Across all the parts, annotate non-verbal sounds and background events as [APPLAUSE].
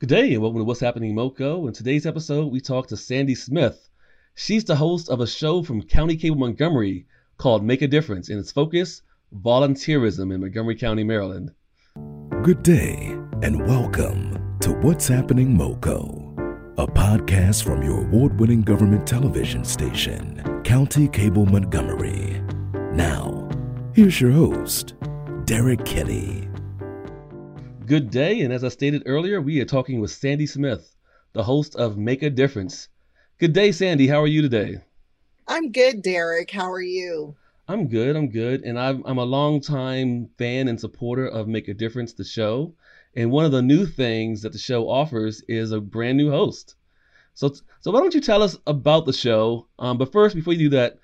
Good day and welcome to What's Happening Moco. In today's episode, we talk to Sandy Smith. She's the host of a show from County Cable Montgomery called Make a Difference, and its focus volunteerism in Montgomery County, Maryland. Good day and welcome to What's Happening Moco, a podcast from your award winning government television station, County Cable Montgomery. Now, here's your host, Derek Kenny. Good day, and as I stated earlier, we are talking with Sandy Smith, the host of Make a Difference. Good day, Sandy. How are you today? I'm good, Derek. How are you? I'm good. I'm good. And I'm, I'm a long-time fan and supporter of Make a Difference, the show. And one of the new things that the show offers is a brand new host. So, so why don't you tell us about the show? Um, but first, before you do that,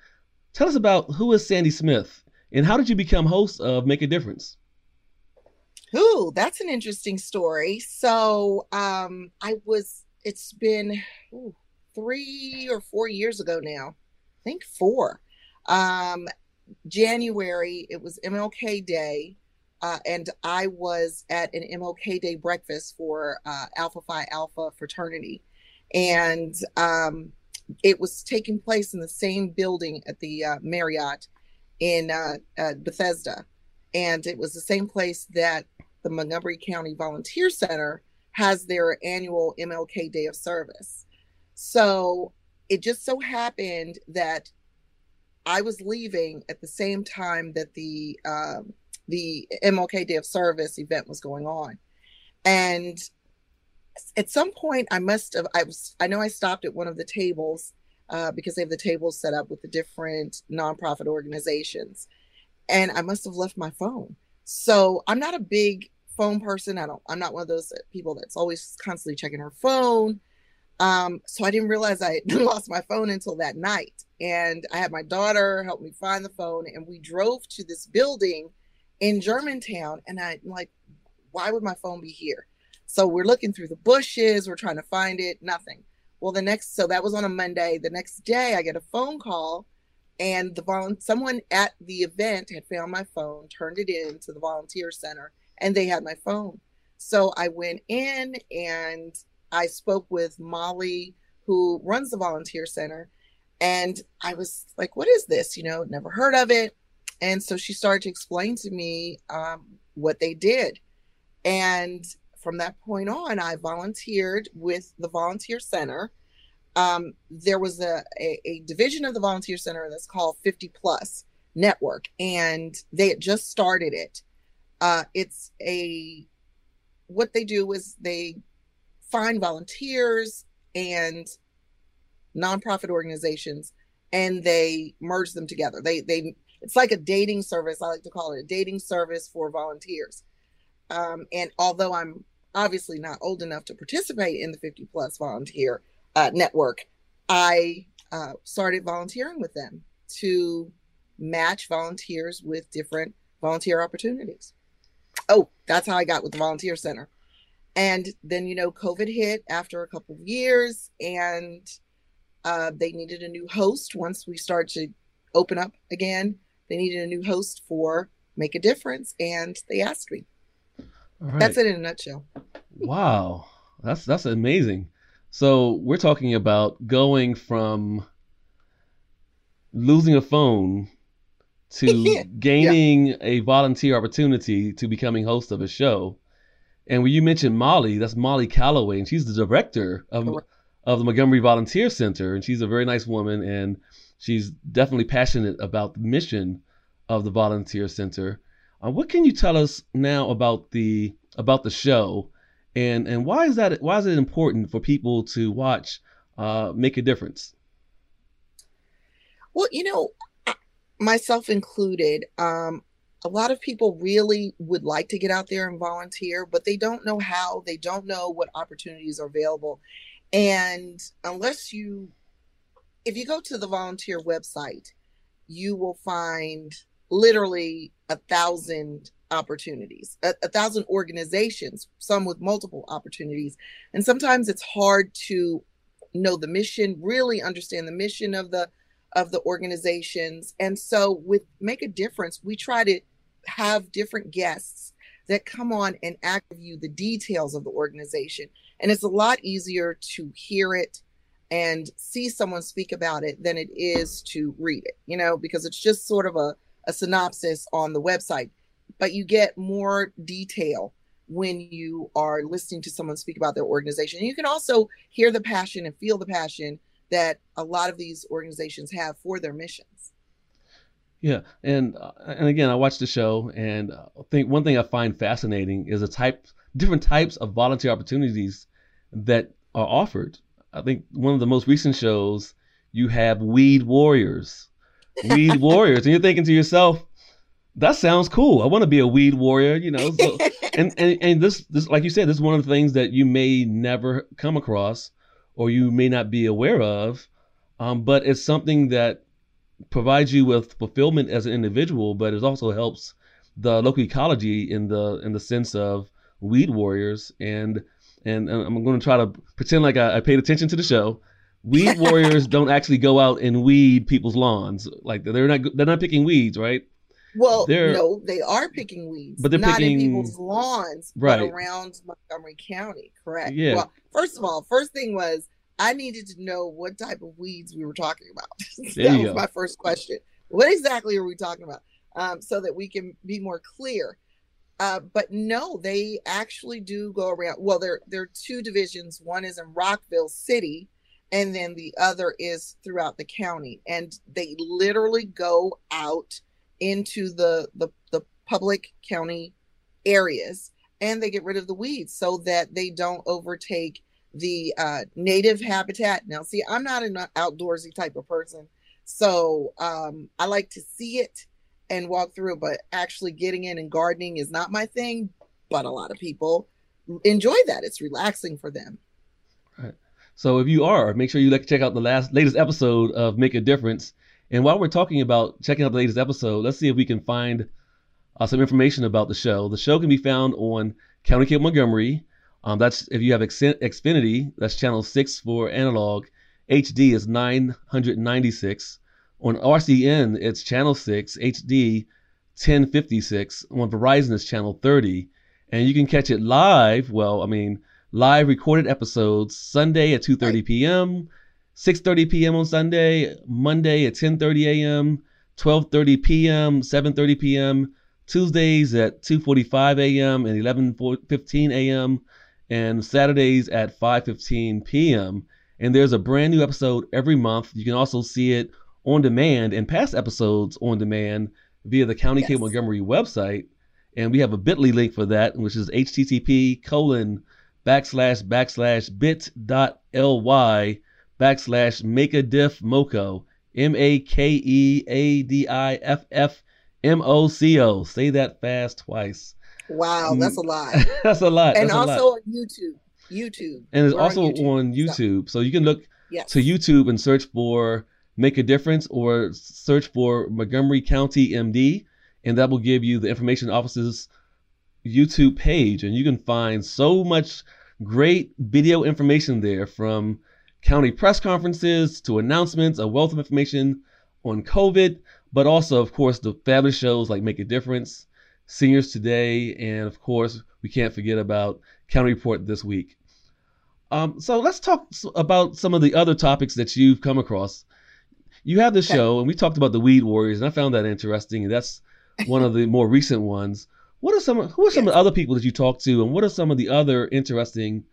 tell us about who is Sandy Smith and how did you become host of Make a Difference? Ooh, that's an interesting story. So, um, I was, it's been ooh, three or four years ago now. I think four. Um, January, it was MLK Day. Uh, and I was at an MLK Day breakfast for uh, Alpha Phi Alpha fraternity. And um, it was taking place in the same building at the uh, Marriott in uh, uh, Bethesda. And it was the same place that the Montgomery County Volunteer Center has their annual MLK Day of Service. So it just so happened that I was leaving at the same time that the um, the MLK Day of Service event was going on, and at some point I must have I was I know I stopped at one of the tables uh, because they have the tables set up with the different nonprofit organizations, and I must have left my phone. So I'm not a big phone person. I don't. I'm not one of those people that's always constantly checking her phone. Um, so I didn't realize I [LAUGHS] lost my phone until that night. And I had my daughter help me find the phone, and we drove to this building in Germantown. And I'm like, why would my phone be here? So we're looking through the bushes, we're trying to find it, nothing. Well, the next, so that was on a Monday. The next day, I get a phone call, and the vol- someone at the event had found my phone, turned it in to the volunteer center, and they had my phone. So I went in and I spoke with Molly, who runs the volunteer center, and I was like, "What is this? You know, never heard of it." And so she started to explain to me um, what they did, and from that point on, I volunteered with the volunteer center. Um, there was a, a, a division of the volunteer center that's called 50 Plus Network, and they had just started it. Uh, it's a what they do is they find volunteers and nonprofit organizations and they merge them together. They they it's like a dating service. I like to call it a dating service for volunteers. Um, and although I'm obviously not old enough to participate in the 50 plus volunteer uh, network, I uh, started volunteering with them to match volunteers with different volunteer opportunities. Oh, that's how I got with the volunteer center. And then, you know, COVID hit after a couple of years, and uh, they needed a new host once we started to open up again. They needed a new host for Make a Difference, and they asked me. Right. That's it in a nutshell. wow, that's that's amazing. So we're talking about going from losing a phone to [LAUGHS] gaining yeah. a volunteer opportunity to becoming host of a show. And when you mentioned Molly, that's Molly Calloway, and she's the director of, of the Montgomery Volunteer Center. And she's a very nice woman, and she's definitely passionate about the mission of the Volunteer Center. Uh, what can you tell us now about the about the show, and and why is that why is it important for people to watch uh, Make a Difference? Well, you know, myself included, um, a lot of people really would like to get out there and volunteer, but they don't know how. They don't know what opportunities are available. And unless you, if you go to the volunteer website, you will find literally a thousand opportunities, a, a thousand organizations, some with multiple opportunities. And sometimes it's hard to know the mission, really understand the mission of the of the organizations. And so with Make a Difference, we try to have different guests that come on and act you the details of the organization. And it's a lot easier to hear it and see someone speak about it than it is to read it, you know, because it's just sort of a, a synopsis on the website. But you get more detail when you are listening to someone speak about their organization. And you can also hear the passion and feel the passion that a lot of these organizations have for their missions. Yeah, and uh, and again, I watched the show, and I think one thing I find fascinating is the type, different types of volunteer opportunities that are offered. I think one of the most recent shows, you have Weed Warriors, Weed [LAUGHS] Warriors, and you're thinking to yourself, that sounds cool. I want to be a weed warrior, you know. So, [LAUGHS] and, and and this this like you said, this is one of the things that you may never come across, or you may not be aware of, um, but it's something that provides you with fulfillment as an individual, but it also helps the local ecology in the in the sense of weed warriors. And and, and I'm going to try to pretend like I, I paid attention to the show. Weed [LAUGHS] warriors don't actually go out and weed people's lawns. Like they're not they're not picking weeds, right? Well, they're, no, they are picking weeds, but they're not picking, in people's lawns, right. but around Montgomery County. Correct. Yeah. Well, first of all, first thing was I needed to know what type of weeds we were talking about. [LAUGHS] that was go. my first question. What exactly are we talking about? Um, so that we can be more clear. Uh, but no, they actually do go around. Well, there there are two divisions. One is in Rockville City, and then the other is throughout the county. And they literally go out into the the, the public county areas and they get rid of the weeds so that they don't overtake the uh, native habitat. Now, see, I'm not an outdoorsy type of person, so um, I like to see it and walk through but actually getting in and gardening is not my thing. But a lot of people enjoy that; it's relaxing for them. Right. So if you are, make sure you like check out the last latest episode of Make a Difference. And while we're talking about checking out the latest episode, let's see if we can find uh, some information about the show. The show can be found on County Cable Montgomery. Um, that's if you have Xfinity, that's channel six for analog. HD is 996. On RCN, it's channel six, HD 1056. On Verizon, it's channel 30. And you can catch it live. Well, I mean, live recorded episodes Sunday at 2:30 p.m. 6:30 p.m. on Sunday, Monday at 10:30 a.m., 12:30 p.m., 7:30 p.m., Tuesdays at 2:45 a.m. and 11:15 a.m., and Saturdays at 5:15 p.m. And there's a brand new episode every month. You can also see it on demand and past episodes on demand via the County yes. Cable Montgomery website. And we have a bit.ly link for that, which is http colon backslash backslash bit.ly backslash make a diff moco m a k e a d i f f m o c o. Say that fast twice. Wow, mm. that's a lot. [LAUGHS] that's a lot. And that's also on YouTube. YouTube. And it's We're also on YouTube. on YouTube. So. so. you can look yes. to YouTube and search for Make a Difference or search for Montgomery County MD, and that will give you the information office's YouTube page. And you can find so much great video information there from county press conferences to announcements, a wealth of information on COVID, but also, of course, the fabulous shows like Make a Difference, Seniors Today, and of course, we can't forget about County Report this week. Um, so let's talk about some of the other topics that you've come across. You have the okay. show, and we talked about the Weed Warriors, and I found that interesting. And that's one of the [LAUGHS] more recent ones. What are some? Who are some yes. of the other people that you talk to, and what are some of the other interesting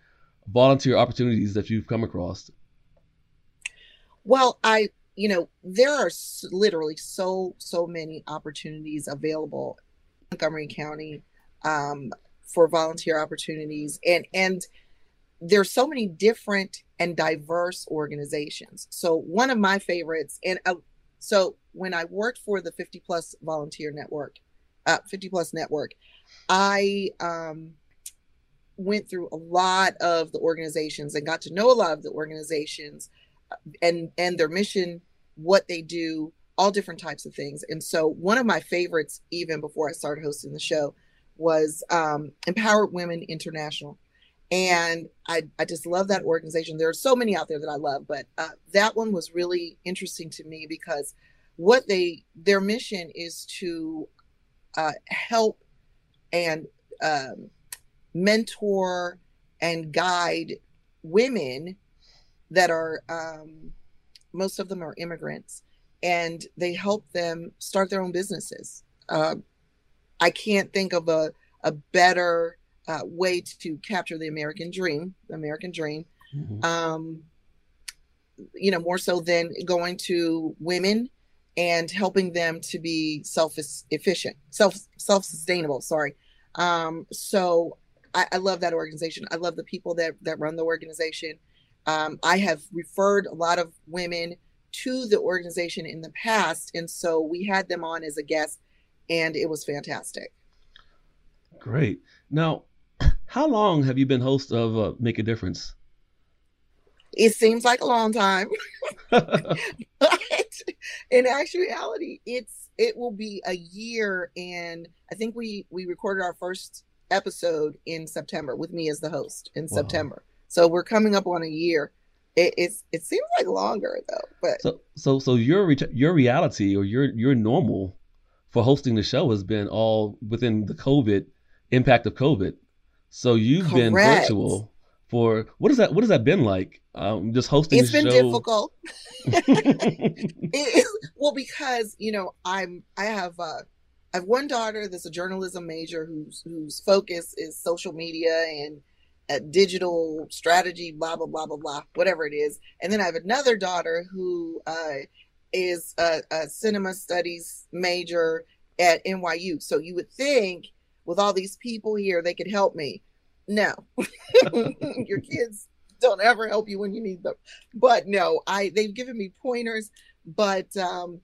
volunteer opportunities that you've come across? Well, I, you know, there are literally so, so many opportunities available in Montgomery County um, for volunteer opportunities. And, and, there's so many different and diverse organizations. So one of my favorites, and uh, so when I worked for the 50 plus volunteer network, uh, 50 plus network, I um, went through a lot of the organizations and got to know a lot of the organizations and and their mission, what they do, all different types of things. And so one of my favorites, even before I started hosting the show, was um, Empowered Women International. And I, I just love that organization. There are so many out there that I love, but uh, that one was really interesting to me because what they their mission is to uh, help and um, mentor and guide women that are um, most of them are immigrants and they help them start their own businesses. Uh, i can't think of a, a better uh, way to capture the american dream the american dream. Mm-hmm. um, you know more so than going to women and helping them to be self efficient self self sustainable sorry. Um, so I, I love that organization. I love the people that that run the organization. Um, I have referred a lot of women to the organization in the past, and so we had them on as a guest, and it was fantastic. Great. Now, how long have you been host of uh, Make a Difference? It seems like a long time, [LAUGHS] [LAUGHS] but in actuality, it's it will be a year, and I think we we recorded our first episode in September with me as the host in wow. September. So we're coming up on a year. It, it's it seems like longer though, but so so so your your reality or your your normal for hosting the show has been all within the COVID impact of COVID. So you've Correct. been virtual for what is that? What has that been like? Um, just hosting. It's been show? difficult. [LAUGHS] [LAUGHS] it, well, because you know I'm I have uh, I have one daughter that's a journalism major whose whose focus is social media and uh, digital strategy, blah blah blah blah blah, whatever it is. And then I have another daughter who uh, is a, a cinema studies major at NYU. So you would think with all these people here, they could help me. No, [LAUGHS] your kids don't ever help you when you need them. But no, I they've given me pointers, but um,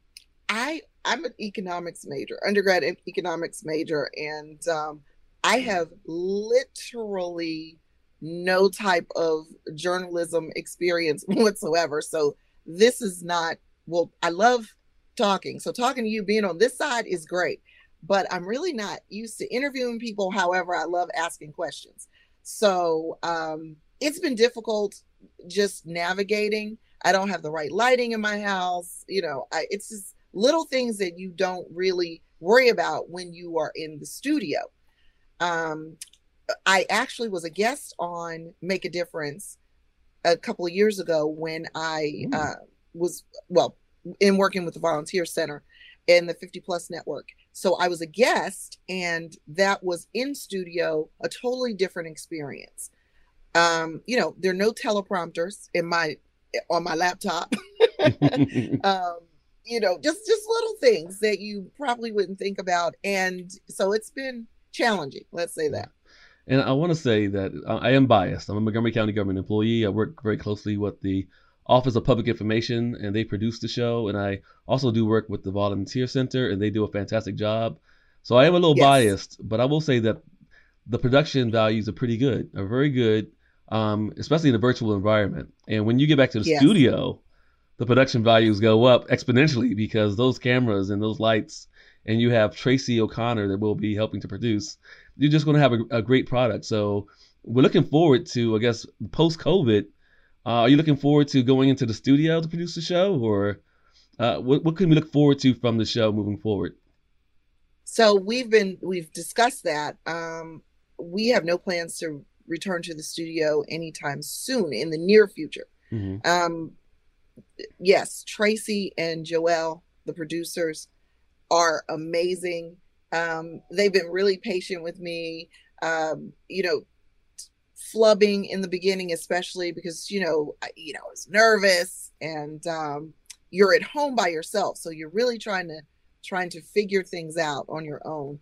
I I'm an economics major, undergrad economics major, and um, I have literally no type of journalism experience [LAUGHS] whatsoever. So this is not well. I love talking, so talking to you, being on this side is great, but I'm really not used to interviewing people. However, I love asking questions. So um, it's been difficult just navigating. I don't have the right lighting in my house. You know, I, it's just little things that you don't really worry about when you are in the studio. Um, I actually was a guest on Make a Difference a couple of years ago when I uh, was, well, in working with the Volunteer Center in the 50 Plus Network. So I was a guest, and that was in studio, a totally different experience. Um, you know, there are no teleprompters in my on my laptop. [LAUGHS] [LAUGHS] um, you know, just just little things that you probably wouldn't think about, and so it's been challenging. Let's say that. And I want to say that I am biased. I'm a Montgomery County government employee. I work very closely with the Office of Public Information, and they produce the show. And I also do work with the Volunteer Center, and they do a fantastic job. So I am a little yes. biased, but I will say that the production values are pretty good, are very good, um, especially in a virtual environment. And when you get back to the yes. studio, the production values go up exponentially because those cameras and those lights, and you have Tracy O'Connor that will be helping to produce. You're just going to have a, a great product. So we're looking forward to, I guess, post COVID. Uh, are you looking forward to going into the studio to produce the show, or uh, what, what can we look forward to from the show moving forward? So we've been we've discussed that. Um, we have no plans to return to the studio anytime soon in the near future. Mm-hmm. Um, yes, Tracy and Joelle, the producers, are amazing. Um, they've been really patient with me. Um, you know, flubbing in the beginning, especially because you know, I, you know, I was nervous, and um, you're at home by yourself, so you're really trying to trying to figure things out on your own.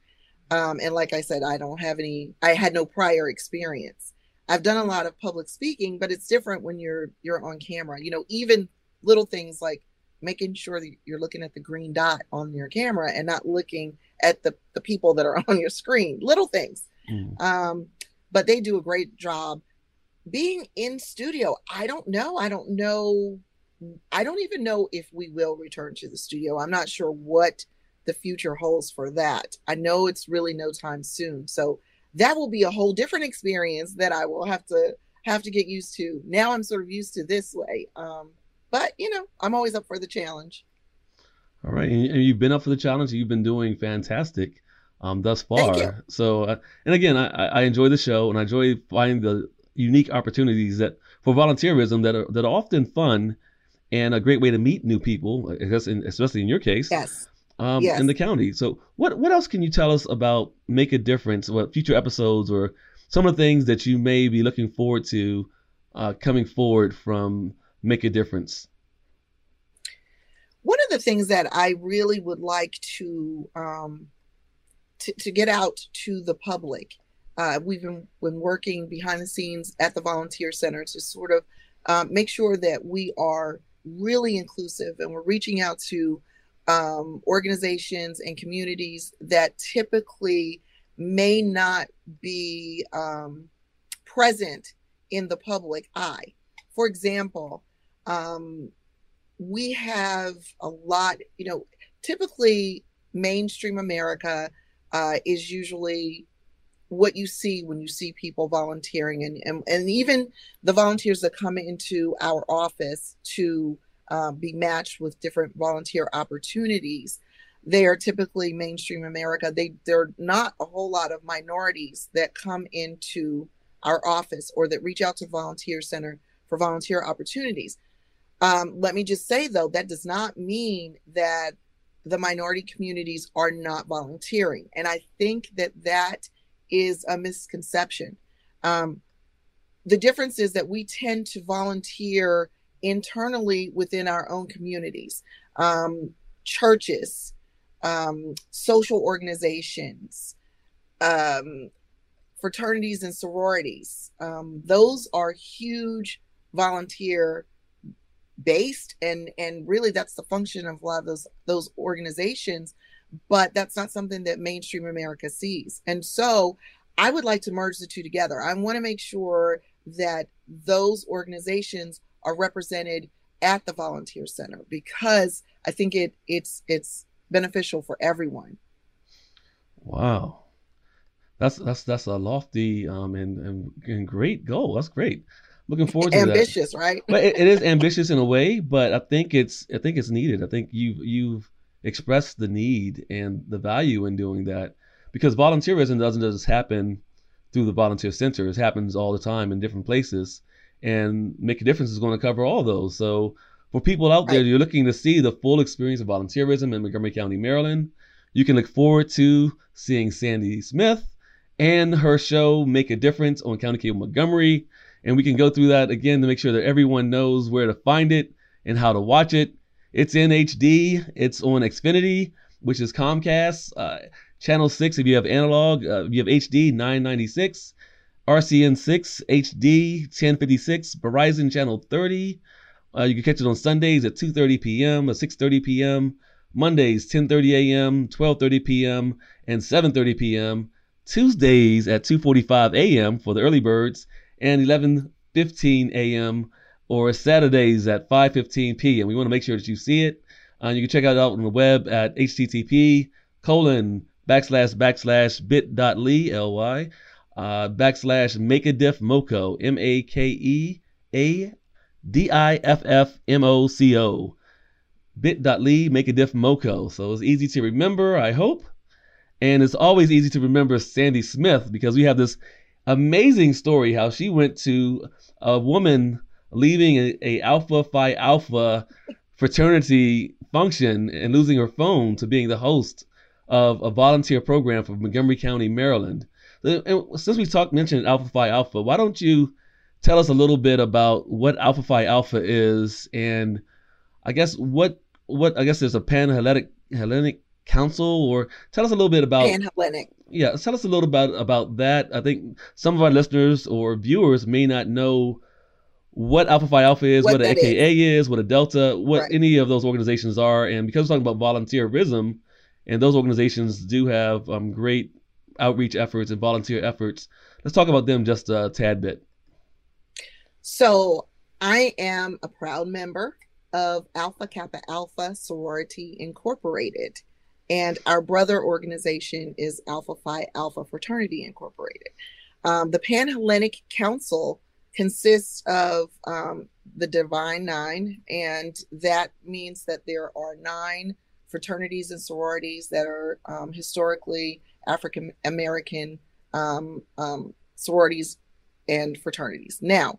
Um, and like I said, I don't have any. I had no prior experience. I've done a lot of public speaking, but it's different when you're you're on camera. You know, even little things like making sure that you're looking at the green dot on your camera and not looking at the, the people that are [LAUGHS] on your screen little things. Mm. um, but they do a great job. Being in studio i don't know. I don't know. I don't even know if we will return to the studio. I'm not sure what the future holds for that. I know it's really no time soon. So that will be a whole different experience that i will have to have to get used to. Now i'm sort of used to this way. Um, but you know, I'm always up for the challenge. All right, and you've been up for the challenge. You've been doing fantastic. um, thus far. So, uh, and again, I, I enjoy the show and I enjoy finding the unique opportunities that for volunteerism that are that are often fun and a great way to meet new people. I guess, in, especially in your case. Yes. Um, Yes. in the county. So, what what else can you tell us about Make a Difference? What future episodes or some of the things that you may be looking forward to uh, coming forward from Make a Difference? one of the things that I really would like to um, to, to get out to the public, uh, we've been, been working behind the scenes at the volunteer center to sort of um, make sure that we are really inclusive and we're reaching out to um, organizations and communities that typically may not be um, present in the public eye. For example, um, we have a lot, you know, typically mainstream America uh, is usually what you see when you see people volunteering and, and, and even the volunteers that come into our office to uh, be matched with different volunteer opportunities they are typically mainstream america. They there are not a whole lot of minorities that come into our office or that reach out to volunteer center for volunteer opportunities um, let me just say though that does not mean that the minority communities are not volunteering. And i think that that is a misconception. Um, the difference is that we tend to volunteer internally within our own communities um, churches um, social organizations um, fraternities and sororities. Um, those are huge volunteer based and and really that's the function of a lot of those those organizations but that's not something that mainstream america sees and so i would like to merge the two together i want to make sure that those organizations are represented at the volunteer center because i think it it's it's beneficial for everyone Wow, that's that's that's a lofty um, and, and and great goal. That's great. Looking forward to that. ambitious right? But it, it is ambitious in a way but i think it's i think it's needed. I think you've you've expressed the need and the value in doing that because volunteerism doesn't just happen through the volunteer center. It happens all the time in different places and make a difference is going to cover all those. So for people out there Right. you're looking to see the full experience of volunteerism in montgomery county maryland. You can look forward to seeing sandy smith and her show make a difference on county cable montgomery and we can go through that again to make sure that everyone knows where to find it and how to watch it. It's in HD. It's on Xfinity, which is Comcast. Uh, channel 6 if you have analog. Uh, you have HD, 996. RCN 6, HD, 1056. Verizon Channel 30. Uh, you can catch it on Sundays at 2.30 p.m. or 6.30 p.m. Mondays, 10.30 a.m., 12.30 p.m., and 7.30 p.m. Tuesdays at 2.45 a.m. for the early birds and 11:15 a.m. or Saturdays at 5:15 p.m. We want to make sure that you see it. Uh, you can check it out on the web at http colon backslash backslash bit.ly ly uh, backslash make a diff moco m a k e a d i f f m o c o bit.ly make a diff moco. So it's easy to remember. I hope. And it's always easy to remember Sandy Smith because we have this amazing story how she went to a woman leaving a, a Alpha Phi Alpha fraternity function and losing her phone to being the host of a volunteer program for Montgomery County, Maryland. And since we talked mentioned Alpha Phi Alpha, why don't you tell us a little bit about what Alpha Phi Alpha is and I guess what what I guess there's a Pan Hellenic Hellenic Council or tell us a little bit about Pan Hellenic. yeah, tell us a little about about that. I think some of our listeners or viewers may not know what Alpha Phi Alpha is, What what, an AKA is. what a Delta, what Right. any of those organizations are, and because we're talking about volunteerism, and those organizations do have um, great outreach efforts and volunteer efforts. Let's talk about them just a tad bit. So I am a proud member of Alpha Kappa Alpha Sorority Incorporated, and our brother organization is Alpha Phi Alpha Fraternity Incorporated. Um, the Pan Hellenic Council consists of um, the Divine Nine, and that means that there are nine fraternities and sororities that are um, historically African American um, um, sororities and fraternities. Now,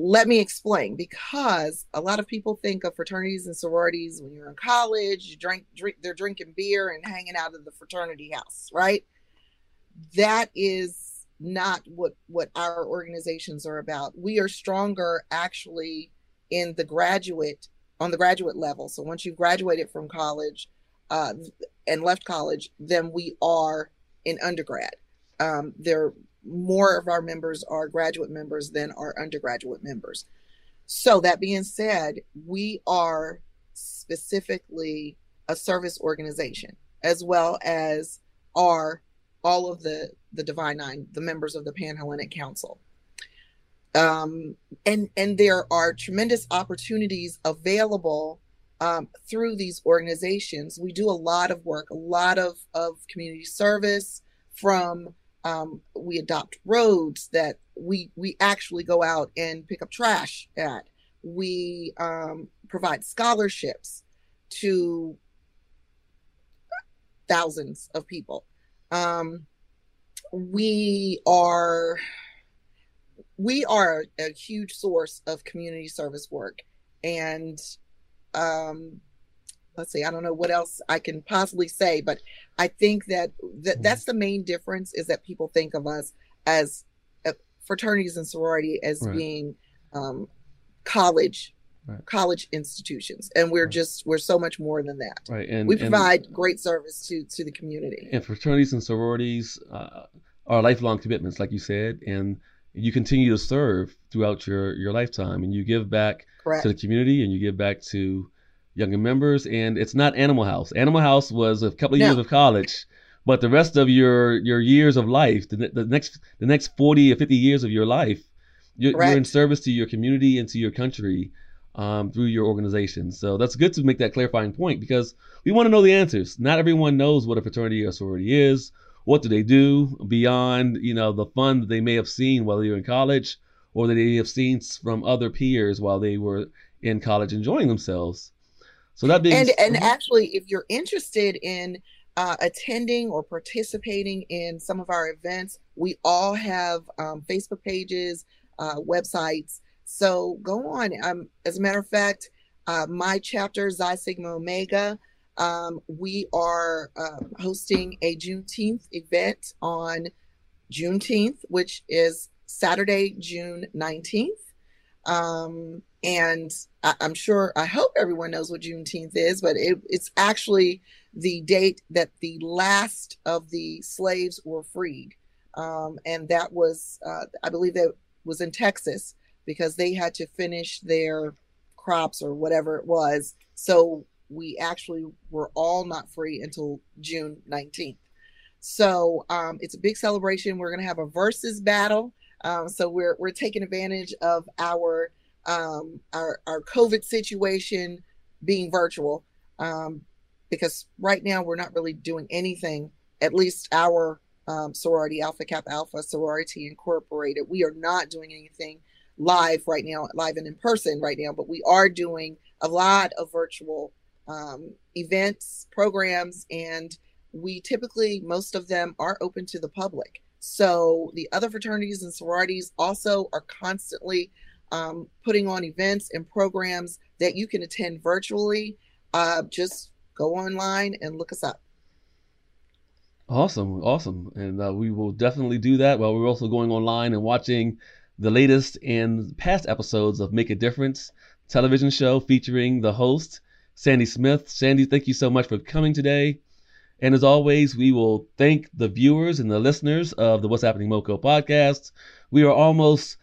let me explain because a lot of people think of fraternities and sororities when you're in college, you drink, drink they're drinking beer and hanging out of the fraternity house, right? That is not what what our organizations are about. We are stronger actually in the graduate on the graduate level. So once you've graduated from college uh, and left college, then we are in undergrad. Um, there more of our members are graduate members than our undergraduate members. So, that being said, we are specifically a service organization as well as are all of the the divine nine the members of the panhellenic council um, and and there are tremendous opportunities available um, through these organizations we do a lot of work a lot of of community service from um, we adopt roads that we we actually go out and pick up trash at. We um, provide scholarships to thousands of people. Um, we are we are a huge source of community service work, and um, let's see, I don't know what else I can possibly say, but I think that, that mm-hmm. that's the main difference is that people think of us as uh, fraternities and sorority as right. being um, college Right. college institutions and we're right. just we're so much more than that right and we provide and, great service to to the community and fraternities and sororities uh, are lifelong commitments like you said and you continue to serve throughout your your lifetime and you give back Correct. to the community and you give back to younger members, and it's not Animal House. Animal House was a couple of no. years of college, but the rest of your your years of life, the, the next the next forty or fifty years of your life, you're, you're in service to your community and to your country um, through your organization. So that's good to make that clarifying point because we want to know the answers. Not everyone knows what a fraternity or sorority is. What do they do beyond you know the fun that they may have seen while they were in college, or that they have seen from other peers while they were in college enjoying themselves. So that being and and actually, if you're interested in uh, attending or participating in some of our events, we all have um, Facebook pages, uh, websites. So go on. Um, as a matter of fact, uh, my chapter, Xi Sigma Omega, um, we are uh, hosting a Juneteenth event on Juneteenth, which is Saturday, June 19th. Um, and I, am sure, I hope everyone knows what Juneteenth is, but it, it's actually the date that the last of the slaves were freed. Um, and that was, uh, I believe that was in Texas because they had to finish their crops or whatever it was. So we actually were all not free until June 19th. So um, it's a big celebration. We're going to have a versus battle. Um, so we're we're taking advantage of our um, our, our COVID situation being virtual um, because right now we're not really doing anything, at least our um, sorority, Alpha Kappa Alpha Sorority Incorporated. We are not doing anything live right now, live and in person right now, but we are doing a lot of virtual um, events, programs, and we typically, most of them are open to the public. So the other fraternities and sororities also are constantly um, putting on events and programs that you can attend virtually. Uh, just go online and look us up. Awesome, awesome, and uh, we will definitely do that. While we're also going online and watching the latest and past episodes of Make a Difference television show featuring the host Sandy Smith. Sandy, thank you so much for coming today. And as always, we will thank the viewers and the listeners of the What's Happening Moco podcast. We are almost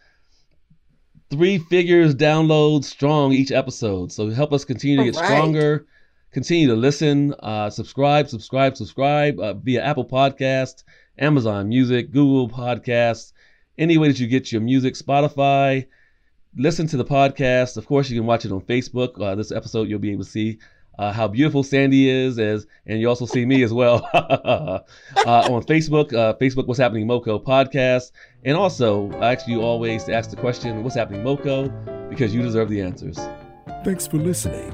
three figures download strong each episode. So help us continue to get right. stronger. Continue to listen, uh, subscribe, subscribe, subscribe uh, via Apple Podcast, Amazon Music, Google Podcasts, any way that you get your music, Spotify. Listen to the podcast. Of course, you can watch it on Facebook. Uh, this episode, you'll be able to see uh, how beautiful Sandy is, as and you also see me as well [LAUGHS] uh, on Facebook. Uh, Facebook, what's happening, Moco podcast, and also I ask you always to ask the question, "What's happening, Moco?" because you deserve the answers. Thanks for listening,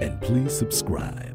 and please subscribe.